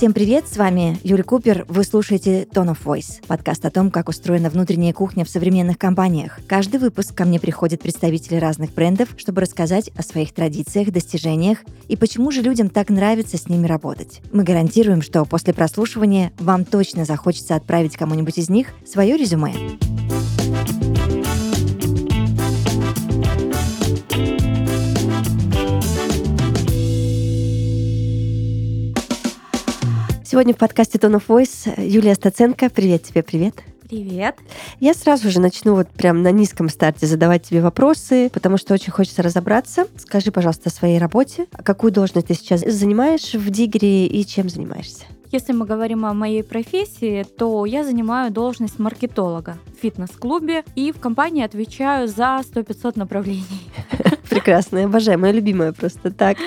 Всем привет, с вами Юлия Купер. Вы слушаете Tone of Voice, подкаст о том, как устроена внутренняя кухня в современных компаниях. Каждый выпуск ко мне приходят представители разных брендов, чтобы рассказать о своих традициях, достижениях и почему же людям так нравится с ними работать. Мы гарантируем, что после прослушивания вам точно захочется отправить кому-нибудь из них свое резюме. Сегодня в подкасте Tone of Voice Юлия Стаценко. Привет тебе, привет. Привет. Я сразу же начну вот прям на низком старте задавать тебе вопросы, потому что очень хочется разобраться. Скажи, пожалуйста, о своей работе. Какую должность ты сейчас занимаешь в Дигре и чем занимаешься? Если мы говорим о моей профессии, то я занимаю должность маркетолога в фитнес-клубе и в компании отвечаю за 100-500 направлений. Прекрасно, обожаю, моя любимая просто так.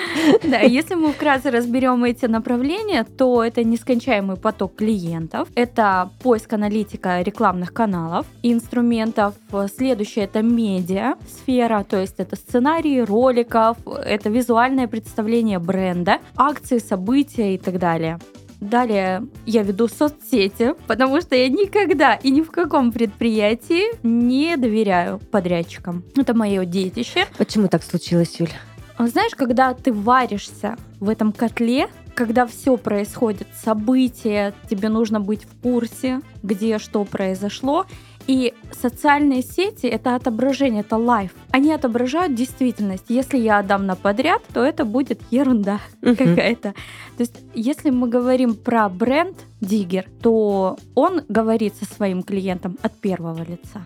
Да, если мы вкратце разберем эти направления, то это нескончаемый поток клиентов, это поиск аналитика рекламных каналов инструментов. Следующее это медиа сфера, то есть это сценарии роликов, это визуальное представление бренда, акции, события и так далее. Далее я веду соцсети, потому что я никогда и ни в каком предприятии не доверяю подрядчикам. Это мое детище. Почему так случилось, Юля? Знаешь, когда ты варишься в этом котле, когда все происходит, события, тебе нужно быть в курсе, где что произошло, и социальные сети — это отображение, это лайф. Они отображают действительность. Если я отдам на подряд, то это будет ерунда uh-huh. какая-то. То есть, если мы говорим про бренд Диггер, то он говорит со своим клиентом от первого лица.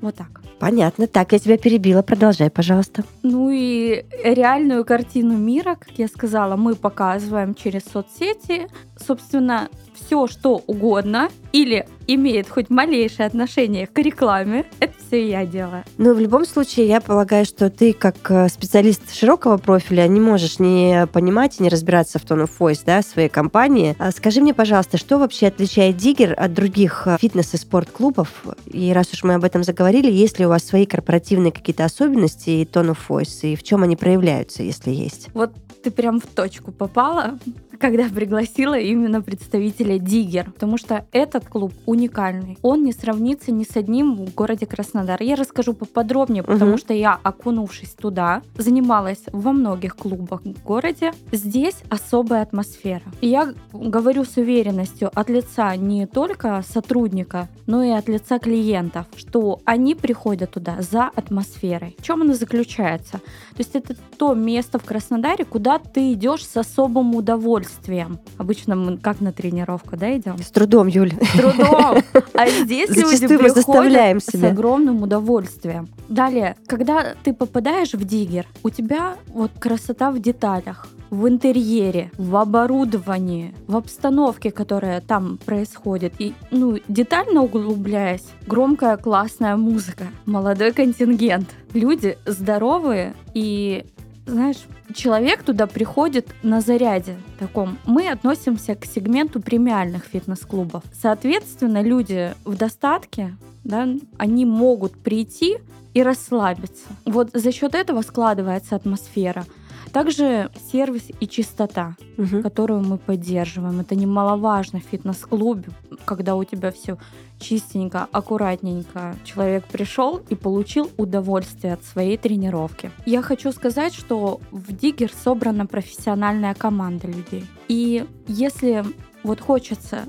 Вот так. Понятно. Так, я тебя перебила. Продолжай, пожалуйста. Ну и реальную картину мира, как я сказала, мы показываем через соцсети. Собственно, все, что угодно или имеет хоть малейшее отношение к рекламе, это все я делаю. Ну, в любом случае, я полагаю, что ты как э, специалист широкого профиля не можешь не понимать и не разбираться в tone of voice, да, своей компании. А скажи мне, пожалуйста, что вообще отличает Диггер от других э, фитнес- и спорт-клубов? И раз уж мы об этом заговорили, есть ли у вас свои корпоративные какие-то особенности и tone of voice, и в чем они проявляются, если есть? Вот ты прям в точку попала когда пригласила именно представителя Диггер, потому что этот клуб уникальный. Он не сравнится ни с одним в городе Краснодар. Я расскажу поподробнее, потому угу. что я, окунувшись туда, занималась во многих клубах в городе. Здесь особая атмосфера. И я говорю с уверенностью от лица не только сотрудника, но и от лица клиентов, что они приходят туда за атмосферой. В чем она заключается? То есть это то место в Краснодаре, куда ты идешь с особым удовольствием удовольствием. Обычно мы как на тренировку, да, идем? С трудом, Юль. С трудом. А здесь люди приходят заставляем себя. с огромным удовольствием. Далее, когда ты попадаешь в диггер, у тебя вот красота в деталях в интерьере, в оборудовании, в обстановке, которая там происходит. И, ну, детально углубляясь, громкая классная музыка, молодой контингент. Люди здоровые и знаешь, человек туда приходит на заряде таком. Мы относимся к сегменту премиальных фитнес-клубов. Соответственно, люди в достатке, да, они могут прийти и расслабиться. Вот за счет этого складывается атмосфера. Также сервис и чистота, угу. которую мы поддерживаем. Это немаловажно в фитнес-клубе, когда у тебя все чистенько, аккуратненько. Человек пришел и получил удовольствие от своей тренировки. Я хочу сказать, что в Диггер собрана профессиональная команда людей. И если вот хочется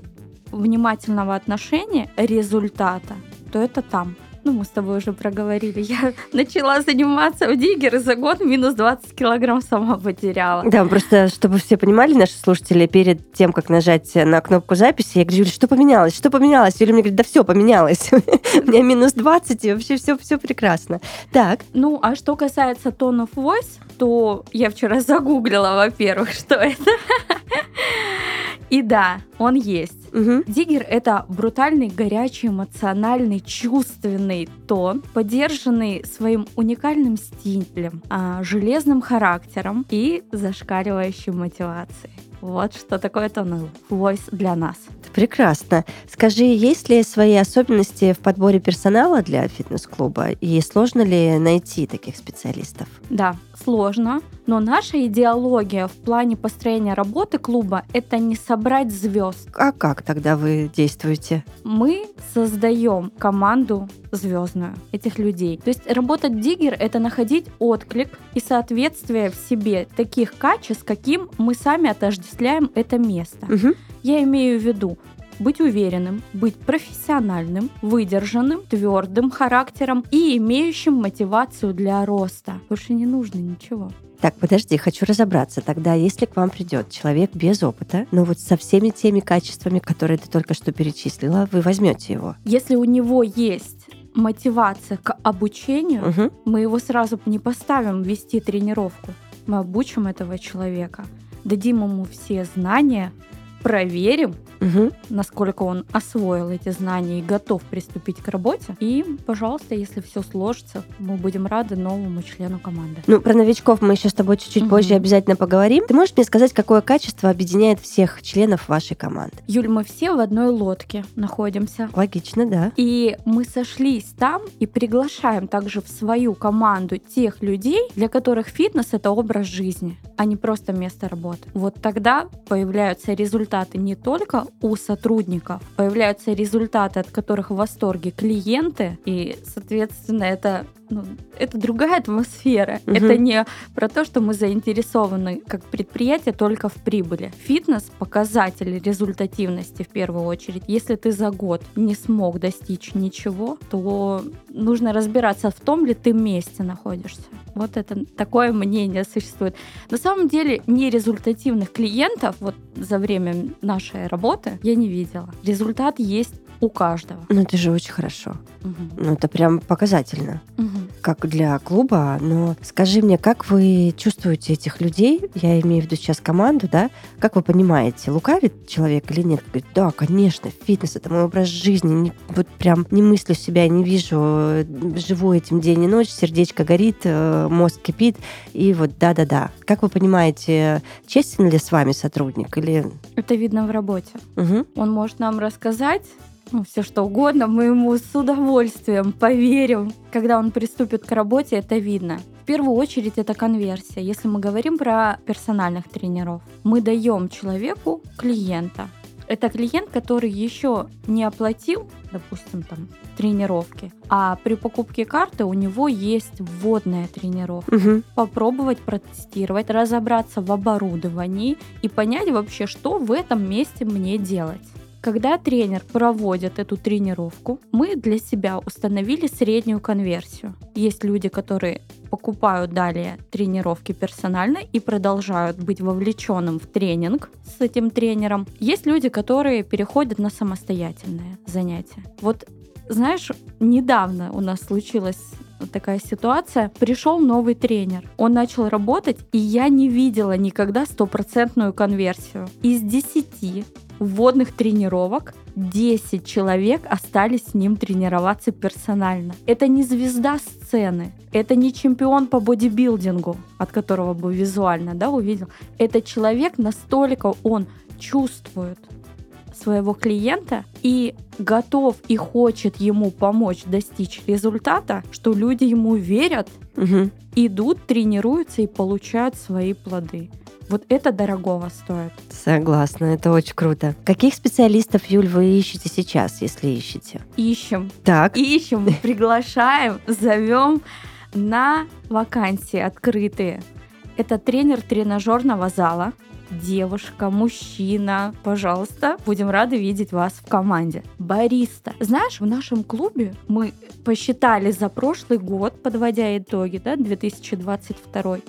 внимательного отношения, результата, то это там ну, мы с тобой уже проговорили, я начала заниматься в диггер, и за год минус 20 килограмм сама потеряла. Да, просто, чтобы все понимали, наши слушатели, перед тем, как нажать на кнопку записи, я говорю, Юля, что поменялось? Что поменялось? Юля мне говорит, да все поменялось. У меня минус 20, и вообще все, все прекрасно. Так. Ну, а что касается tone of voice, то я вчера загуглила, во-первых, что это. И да, он есть. Угу. Диггер — это брутальный, горячий, эмоциональный, чувственный тон, поддержанный своим уникальным стилем, а, железным характером и зашкаливающей мотивацией. Вот что такое Tone Voice для нас. Прекрасно. Скажи, есть ли свои особенности в подборе персонала для фитнес-клуба? И сложно ли найти таких специалистов? Да, сложно. Но наша идеология в плане построения работы клуба – это не собрать звезд. А как тогда вы действуете? Мы создаем команду звездную этих людей. То есть работать диггер – это находить отклик и соответствие в себе таких качеств, каким мы сами отождествляем это место. Угу. Я имею в виду быть уверенным, быть профессиональным, выдержанным, твердым характером и имеющим мотивацию для роста. Больше не нужно ничего. Так, подожди, хочу разобраться. Тогда, если к вам придет человек без опыта, но вот со всеми теми качествами, которые ты только что перечислила, вы возьмете его? Если у него есть мотивация к обучению, угу. мы его сразу не поставим вести тренировку. Мы обучим этого человека, дадим ему все знания, проверим, угу. насколько он освоил эти знания и готов приступить к работе. И, пожалуйста, если все сложится, мы будем рады новому члену команды. Ну, про новичков мы еще с тобой чуть-чуть угу. позже обязательно поговорим. Ты можешь мне сказать, какое качество объединяет всех членов вашей команды? Юль, мы все в одной лодке находимся. Логично, да. И мы сошлись там и приглашаем также в свою команду тех людей, для которых фитнес — это образ жизни, а не просто место работы. Вот тогда появляются результаты не только у сотрудников. Появляются результаты, от которых в восторге клиенты, и, соответственно, это ну, это другая атмосфера. Угу. Это не про то, что мы заинтересованы как предприятие только в прибыли. Фитнес — показатель результативности в первую очередь. Если ты за год не смог достичь ничего, то нужно разбираться в том ли ты месте находишься. Вот это такое мнение существует. На самом деле нерезультативных клиентов вот за время нашей работы я не видела. Результат есть у каждого. Ну, это же очень хорошо. Угу. Ну, это прям показательно. Угу. Как для клуба. Но скажи мне, как вы чувствуете этих людей? Я имею в виду сейчас команду, да? Как вы понимаете, лукавит человек или нет? Говорит, да, конечно, фитнес — это мой образ жизни. Не, вот прям не мыслю себя, не вижу, живу этим день и ночь, сердечко горит, э, мозг кипит. И вот да-да-да. Как вы понимаете, честен ли с вами сотрудник или... Это видно в работе. Угу. Он может нам рассказать, ну, все что угодно, мы ему с удовольствием поверим. Когда он приступит к работе, это видно. В первую очередь это конверсия. Если мы говорим про персональных тренеров, мы даем человеку клиента. Это клиент, который еще не оплатил, допустим, там тренировки, а при покупке карты у него есть вводная тренировка. Угу. Попробовать протестировать, разобраться в оборудовании и понять вообще, что в этом месте мне делать. Когда тренер проводит эту тренировку, мы для себя установили среднюю конверсию. Есть люди, которые покупают далее тренировки персонально и продолжают быть вовлеченным в тренинг с этим тренером. Есть люди, которые переходят на самостоятельные занятия. Вот знаешь, недавно у нас случилась такая ситуация. Пришел новый тренер. Он начал работать, и я не видела никогда стопроцентную конверсию. Из 10 вводных тренировок 10 человек остались с ним тренироваться персонально. Это не звезда сцены, это не чемпион по бодибилдингу, от которого бы визуально да, увидел. Это человек настолько он чувствует своего клиента и готов и хочет ему помочь достичь результата, что люди ему верят, угу. идут, тренируются и получают свои плоды. Вот это дорогого стоит. Согласна, это очень круто. Каких специалистов, Юль, вы ищете сейчас, если ищете? Ищем. Так. Ищем, приглашаем, зовем на вакансии открытые. Это тренер тренажерного зала, девушка, мужчина, пожалуйста, будем рады видеть вас в команде. Бариста. Знаешь, в нашем клубе мы посчитали за прошлый год, подводя итоги, да, 2022, угу.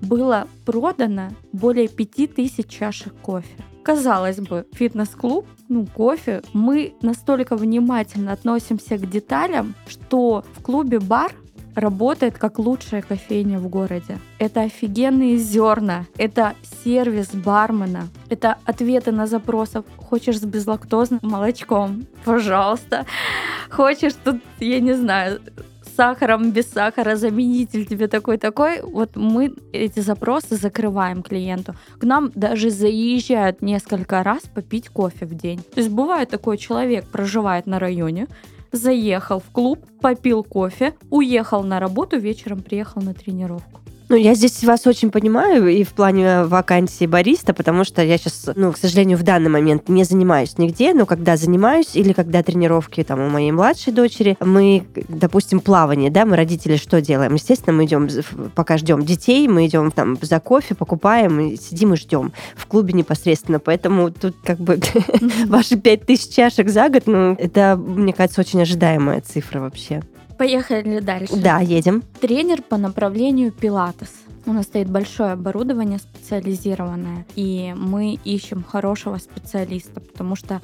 было продано более 5000 чашек кофе. Казалось бы, фитнес-клуб, ну, кофе. Мы настолько внимательно относимся к деталям, что в клубе бар работает как лучшая кофейня в городе. Это офигенные зерна, это сервис бармена, это ответы на запросы. Хочешь с безлактозным молочком? Пожалуйста. Хочешь тут, я не знаю, сахаром, без сахара, заменитель тебе такой-такой. Вот мы эти запросы закрываем клиенту. К нам даже заезжают несколько раз попить кофе в день. То есть бывает такой человек, проживает на районе, заехал в клуб, попил кофе, уехал на работу, вечером приехал на тренировку. Ну, я здесь вас очень понимаю и в плане вакансии бариста, потому что я сейчас, ну, к сожалению, в данный момент не занимаюсь нигде, но когда занимаюсь или когда тренировки там у моей младшей дочери, мы, допустим, плавание, да, мы родители что делаем? Естественно, мы идем, пока ждем детей, мы идем там за кофе, покупаем, и сидим и ждем в клубе непосредственно, поэтому тут как бы ваши пять тысяч чашек за год, ну, это, мне кажется, очень ожидаемая цифра вообще. Поехали дальше. Да, едем. Тренер по направлению пилатес. У нас стоит большое оборудование специализированное, и мы ищем хорошего специалиста, потому что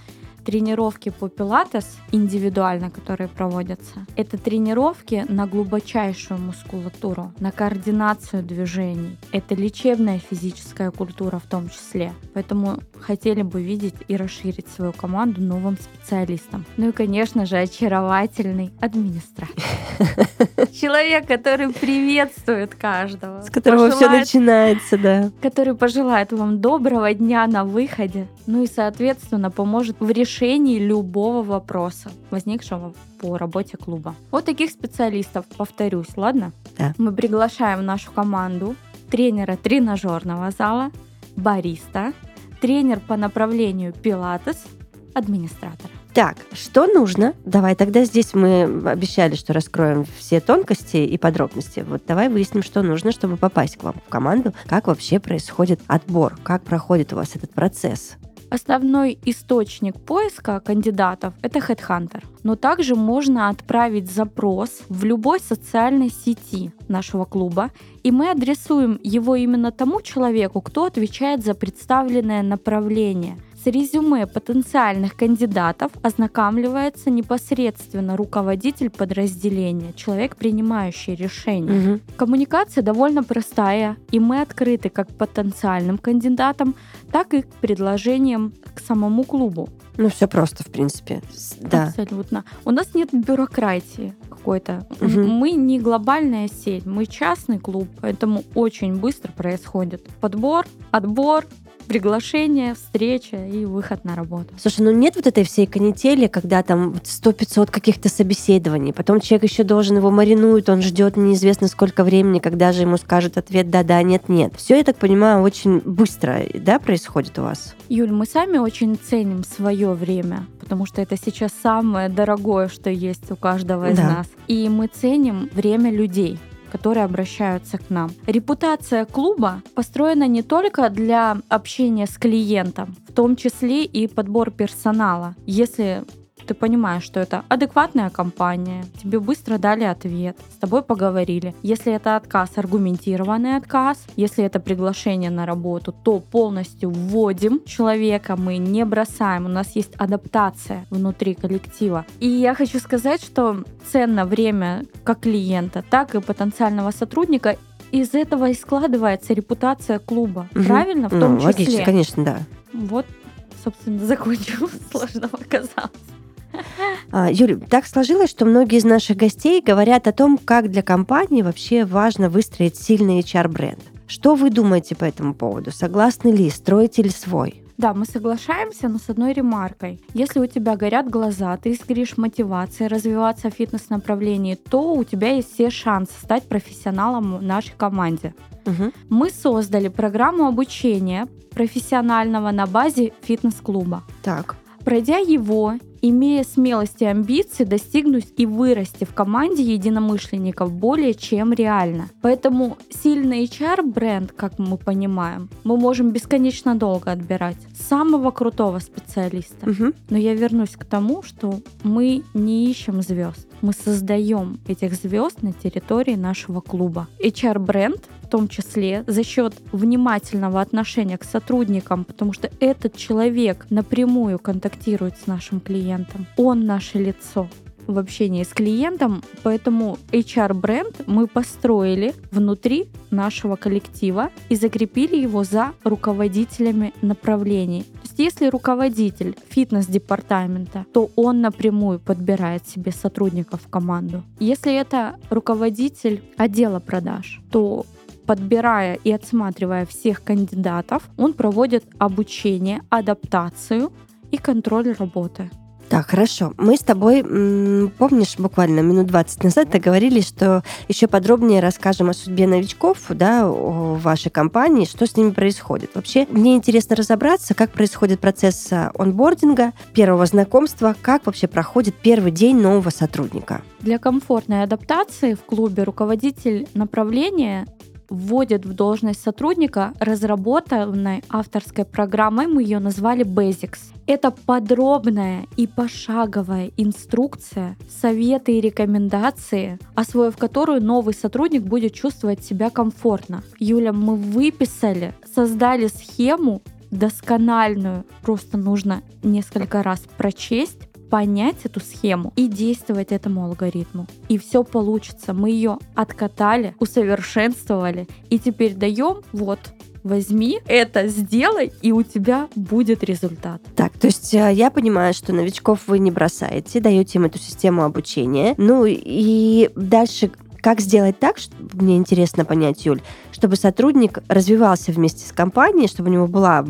тренировки по пилатес индивидуально, которые проводятся, это тренировки на глубочайшую мускулатуру, на координацию движений. Это лечебная физическая культура в том числе. Поэтому хотели бы видеть и расширить свою команду новым специалистом. Ну и, конечно же, очаровательный администратор. Человек, который приветствует каждого. С которого все начинается, да. Который пожелает вам доброго дня на выходе. Ну и, соответственно, поможет в решении решении любого вопроса, возникшего по работе клуба. Вот таких специалистов, повторюсь, ладно? Да. Мы приглашаем в нашу команду тренера тренажерного зала, бариста, тренер по направлению пилатес, администратора. Так, что нужно? Давай тогда здесь мы обещали, что раскроем все тонкости и подробности. Вот давай выясним, что нужно, чтобы попасть к вам в команду, как вообще происходит отбор, как проходит у вас этот процесс. Основной источник поиска кандидатов – это Headhunter. Но также можно отправить запрос в любой социальной сети нашего клуба, и мы адресуем его именно тому человеку, кто отвечает за представленное направление – с резюме потенциальных кандидатов ознакомливается непосредственно руководитель подразделения, человек, принимающий решение. Угу. Коммуникация довольно простая, и мы открыты как потенциальным кандидатам, так и к предложениям к самому клубу. Ну, все просто, в принципе. Да. Абсолютно. У нас нет бюрократии какой-то. Угу. Мы не глобальная сеть, мы частный клуб, поэтому очень быстро происходит подбор, отбор, приглашение, встреча и выход на работу. Слушай, ну нет вот этой всей канители, когда там 100-500 каких-то собеседований, потом человек еще должен его маринует, он ждет неизвестно сколько времени, когда же ему скажут ответ да-да, нет-нет. Все, я так понимаю, очень быстро, да, происходит у вас? Юль, мы сами очень ценим свое время, потому что это сейчас самое дорогое, что есть у каждого из да. нас. И мы ценим время людей которые обращаются к нам. Репутация клуба построена не только для общения с клиентом, в том числе и подбор персонала. Если ты понимаешь, что это адекватная компания, тебе быстро дали ответ, с тобой поговорили. Если это отказ, аргументированный отказ, если это приглашение на работу, то полностью вводим человека, мы не бросаем, у нас есть адаптация внутри коллектива. И я хочу сказать, что ценно время как клиента, так и потенциального сотрудника, из этого и складывается репутация клуба. Угу. Правильно? В том ну, числе. Логично, конечно, да. Вот, собственно, закончил. Сложно оказалось. А, Юля, так сложилось, что многие из наших гостей говорят о том, как для компании вообще важно выстроить сильный HR-бренд. Что вы думаете по этому поводу? Согласны ли? Строите ли свой? Да, мы соглашаемся, но с одной ремаркой. Если у тебя горят глаза, ты искришь мотивацией развиваться в фитнес-направлении, то у тебя есть все шансы стать профессионалом в нашей команде. Угу. Мы создали программу обучения профессионального на базе фитнес-клуба. Так. Пройдя его, имея смелость и амбиции достигнуть и вырасти в команде единомышленников более чем реально. Поэтому сильный HR-бренд, как мы понимаем, мы можем бесконечно долго отбирать самого крутого специалиста. Угу. Но я вернусь к тому, что мы не ищем звезд, мы создаем этих звезд на территории нашего клуба. HR-бренд в том числе за счет внимательного отношения к сотрудникам, потому что этот человек напрямую контактирует с нашим клиентом. Он наше лицо в общении с клиентом, поэтому HR-бренд мы построили внутри нашего коллектива и закрепили его за руководителями направлений. То есть если руководитель фитнес-департамента, то он напрямую подбирает себе сотрудников в команду. Если это руководитель отдела продаж, то подбирая и отсматривая всех кандидатов, он проводит обучение, адаптацию и контроль работы. Так, хорошо. Мы с тобой, помнишь, буквально минут 20 назад договорились, что еще подробнее расскажем о судьбе новичков, да, о вашей компании, что с ними происходит. Вообще, мне интересно разобраться, как происходит процесс а, онбординга, первого знакомства, как вообще проходит первый день нового сотрудника. Для комфортной адаптации в клубе руководитель направления вводит в должность сотрудника разработанной авторской программой, мы ее назвали Basics. Это подробная и пошаговая инструкция, советы и рекомендации, освоив которую новый сотрудник будет чувствовать себя комфортно. Юля, мы выписали, создали схему доскональную, просто нужно несколько раз прочесть, понять эту схему и действовать этому алгоритму. И все получится. Мы ее откатали, усовершенствовали и теперь даем вот возьми это, сделай, и у тебя будет результат. Так, то есть э, я понимаю, что новичков вы не бросаете, даете им эту систему обучения. Ну и дальше как сделать так, что, мне интересно понять, Юль, чтобы сотрудник развивался вместе с компанией, чтобы у него была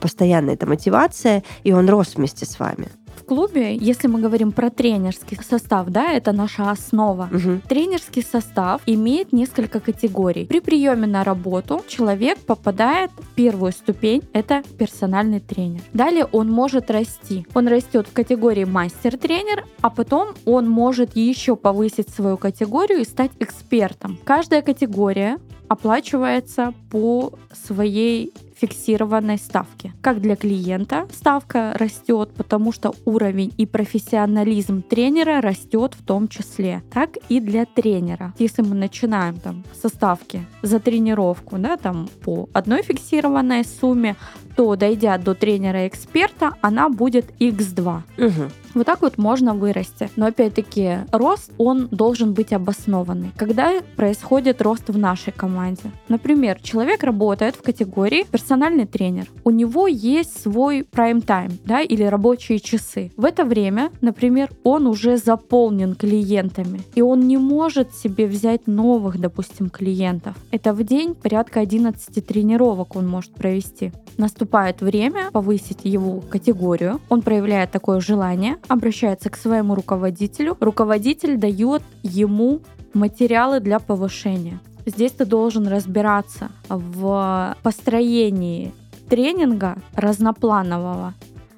постоянная эта мотивация, и он рос вместе с вами? В клубе, если мы говорим про тренерский состав, да, это наша основа. Угу. Тренерский состав имеет несколько категорий. При приеме на работу человек попадает в первую ступень, это персональный тренер. Далее он может расти. Он растет в категории мастер-тренер, а потом он может еще повысить свою категорию и стать экспертом. Каждая категория оплачивается по своей фиксированной ставки. Как для клиента ставка растет, потому что уровень и профессионализм тренера растет в том числе, так и для тренера. Если мы начинаем там со ставки за тренировку, да, там по одной фиксированной сумме, то дойдя до тренера-эксперта, она будет x2. Угу. Вот так вот можно вырасти. Но опять-таки рост, он должен быть обоснованный. Когда происходит рост в нашей команде? Например, человек работает в категории персональный тренер. У него есть свой прайм-тайм, да, или рабочие часы. В это время, например, он уже заполнен клиентами, и он не может себе взять новых, допустим, клиентов. Это в день порядка 11 тренировок он может провести. Наступает время повысить его категорию. Он проявляет такое желание, обращается к своему руководителю. Руководитель дает ему материалы для повышения. Здесь ты должен разбираться в построении тренинга разнопланового.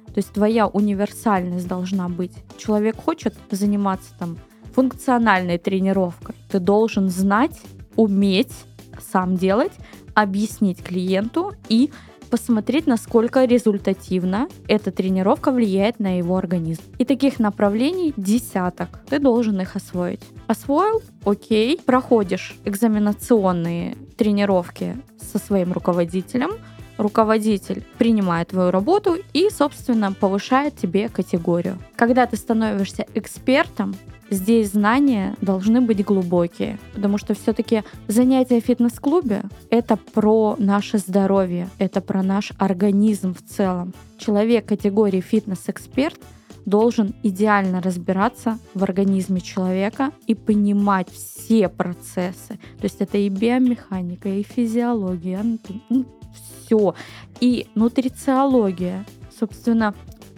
То есть твоя универсальность должна быть. Человек хочет заниматься там функциональной тренировкой. Ты должен знать, уметь сам делать, объяснить клиенту и посмотреть, насколько результативно эта тренировка влияет на его организм. И таких направлений десяток. Ты должен их освоить. Освоил? Окей. Проходишь экзаменационные тренировки со своим руководителем, руководитель принимает твою работу и, собственно, повышает тебе категорию. Когда ты становишься экспертом, здесь знания должны быть глубокие, потому что все-таки занятия в фитнес-клубе — это про наше здоровье, это про наш организм в целом. Человек категории фитнес-эксперт должен идеально разбираться в организме человека и понимать все процессы. То есть это и биомеханика, и физиология, ну, все. И нутрициология. Собственно,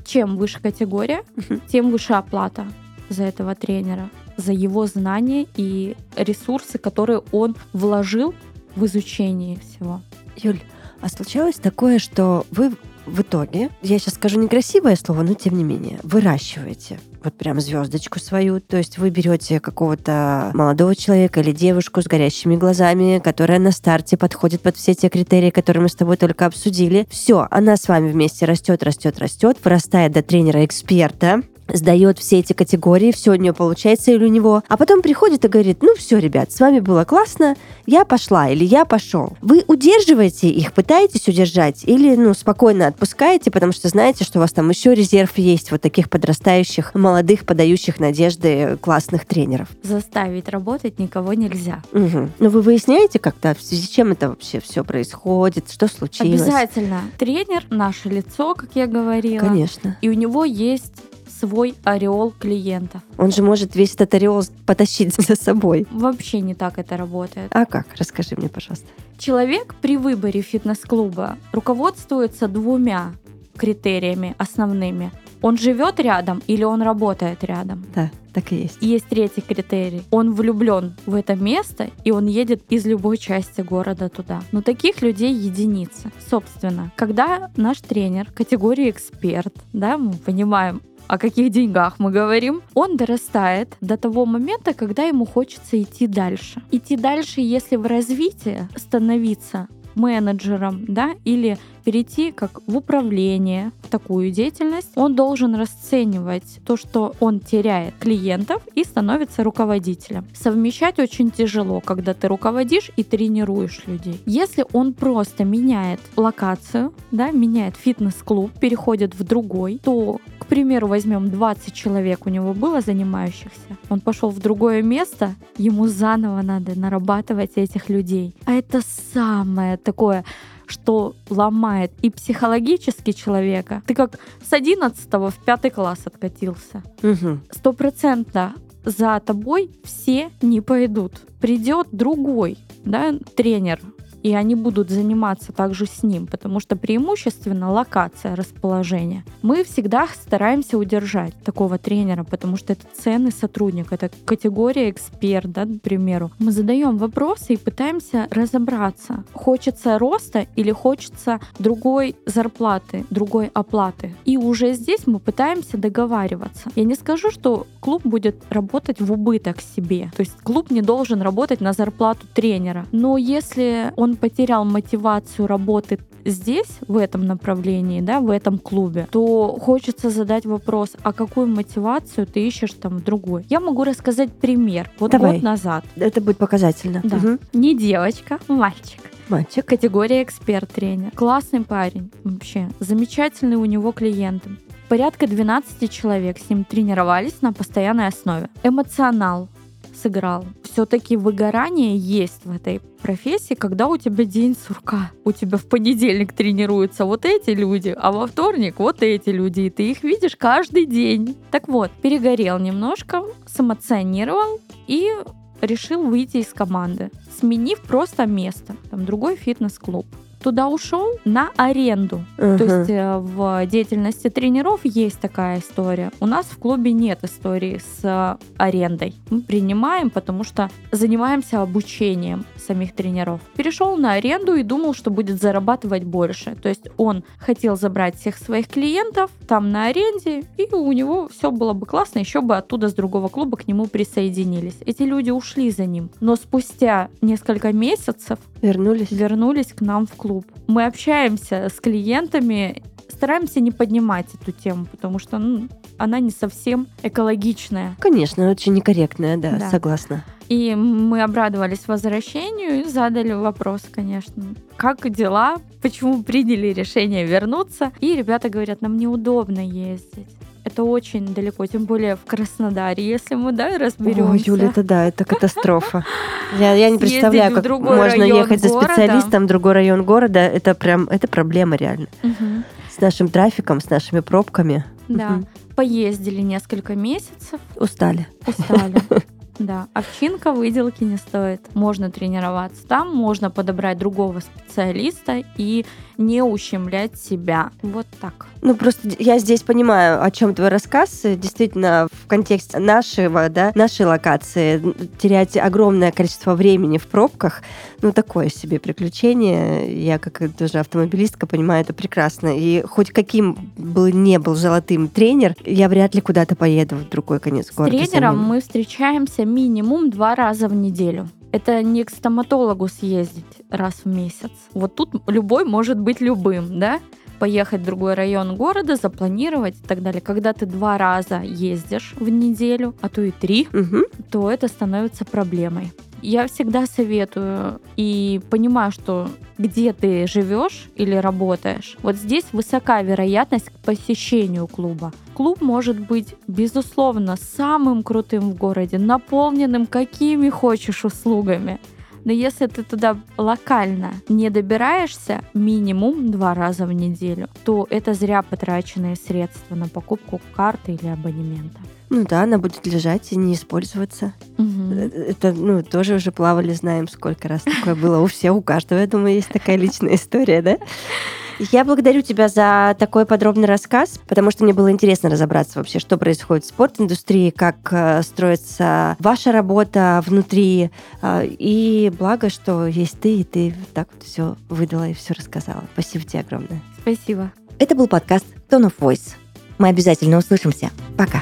чем выше категория, тем выше оплата за этого тренера, за его знания и ресурсы, которые он вложил в изучение всего. Юль, а случалось такое, что вы в итоге, я сейчас скажу некрасивое слово, но тем не менее, выращиваете вот прям звездочку свою. То есть вы берете какого-то молодого человека или девушку с горящими глазами, которая на старте подходит под все те критерии, которые мы с тобой только обсудили. Все, она с вами вместе растет, растет, растет, вырастает до тренера-эксперта, сдает все эти категории, все у нее получается или у него, а потом приходит и говорит, ну все, ребят, с вами было классно, я пошла или я пошел. Вы удерживаете их, пытаетесь удержать или, ну, спокойно отпускаете, потому что знаете, что у вас там еще резерв есть вот таких подрастающих, молодых, подающих надежды классных тренеров. Заставить работать никого нельзя. Угу. Но вы выясняете как-то, в связи с чем это вообще все происходит, что случилось? Обязательно. Тренер — наше лицо, как я говорила. Конечно. И у него есть свой ореол клиентов. Он же может весь этот ореол потащить за собой. Вообще не так это работает. А как? Расскажи мне, пожалуйста. Человек при выборе фитнес-клуба руководствуется двумя критериями основными. Он живет рядом или он работает рядом? Да, так и есть. И есть третий критерий. Он влюблен в это место, и он едет из любой части города туда. Но таких людей единицы. Собственно, когда наш тренер категории эксперт, да, мы понимаем, о каких деньгах мы говорим, он дорастает до того момента, когда ему хочется идти дальше. Идти дальше, если в развитии становиться менеджером, да, или перейти как в управление, в такую деятельность, он должен расценивать то, что он теряет клиентов и становится руководителем. Совмещать очень тяжело, когда ты руководишь и тренируешь людей. Если он просто меняет локацию, да, меняет фитнес-клуб, переходит в другой, то, к примеру, возьмем 20 человек у него было занимающихся, он пошел в другое место, ему заново надо нарабатывать этих людей. А это самое такое что ломает и психологически человека. Ты как с 11 в пятый класс откатился. Стопроцентно за тобой все не пойдут. Придет другой да, тренер, и они будут заниматься также с ним, потому что преимущественно локация расположения. Мы всегда стараемся удержать такого тренера, потому что это ценный сотрудник, это категория эксперт, да, к примеру. Мы задаем вопросы и пытаемся разобраться, хочется роста или хочется другой зарплаты, другой оплаты. И уже здесь мы пытаемся договариваться. Я не скажу, что клуб будет работать в убыток себе, то есть клуб не должен работать на зарплату тренера, но если он потерял мотивацию работы здесь, в этом направлении, да, в этом клубе, то хочется задать вопрос, а какую мотивацию ты ищешь там в другой? Я могу рассказать пример. Вот Давай. год назад. Это будет показательно. Да. Угу. Не девочка, мальчик. Мальчик. Категория эксперт-тренер. Классный парень вообще. Замечательный у него клиенты. Порядка 12 человек с ним тренировались на постоянной основе. Эмоционал, сыграл. Все-таки выгорание есть в этой профессии, когда у тебя день сурка. У тебя в понедельник тренируются вот эти люди, а во вторник вот эти люди, и ты их видишь каждый день. Так вот, перегорел немножко, самоционировал и решил выйти из команды, сменив просто место, там другой фитнес-клуб туда ушел на аренду. Uh-huh. То есть э, в деятельности тренеров есть такая история. У нас в клубе нет истории с э, арендой. Мы принимаем, потому что занимаемся обучением самих тренеров. Перешел на аренду и думал, что будет зарабатывать больше. То есть он хотел забрать всех своих клиентов там на аренде, и у него все было бы классно, еще бы оттуда с другого клуба к нему присоединились. Эти люди ушли за ним. Но спустя несколько месяцев вернулись, вернулись к нам в клуб клуб. Мы общаемся с клиентами, стараемся не поднимать эту тему, потому что ну, она не совсем экологичная. Конечно, очень некорректная, да, да. согласна. И мы обрадовались возвращению и задали вопрос, конечно, как дела, почему приняли решение вернуться. И ребята говорят, нам неудобно ездить. Это очень далеко, тем более в Краснодаре, если мы, да, разберемся. Ой, Юля, это да, это катастрофа. Я, я не представляю, как можно ехать за специалистом в другой район города. Это прям, это проблема реально. Угу. С нашим трафиком, с нашими пробками. Да. Угу. Поездили несколько месяцев. Устали. Устали. Да, овчинка выделки не стоит. Можно тренироваться там, можно подобрать другого специалиста и не ущемлять себя. Вот так. Ну, просто я здесь понимаю, о чем твой рассказ. Действительно, в контексте нашего, да, нашей локации терять огромное количество времени в пробках, ну, такое себе приключение. Я, как тоже автомобилистка, понимаю это прекрасно. И хоть каким бы не был золотым тренер, я вряд ли куда-то поеду в другой конец города. С тренером мы встречаемся минимум два раза в неделю. Это не к стоматологу съездить раз в месяц. Вот тут любой может быть любым, да? Поехать в другой район города, запланировать и так далее. Когда ты два раза ездишь в неделю, а то и три, угу. то это становится проблемой. Я всегда советую и понимаю, что где ты живешь или работаешь, вот здесь высока вероятность к посещению клуба. Клуб может быть, безусловно, самым крутым в городе, наполненным какими хочешь услугами. Но если ты туда локально не добираешься минимум два раза в неделю, то это зря потраченные средства на покупку карты или абонемента. Ну да, она будет лежать и не использоваться. Угу. Это, ну, тоже уже плавали, знаем, сколько раз такое было у всех, у каждого, я думаю, есть такая личная история, да? Я благодарю тебя за такой подробный рассказ, потому что мне было интересно разобраться вообще, что происходит в спорт-индустрии, как э, строится ваша работа внутри. Э, и благо, что есть ты, и ты так вот все выдала и все рассказала. Спасибо тебе огромное. Спасибо. Это был подкаст Tone of Voice. Мы обязательно услышимся. Пока.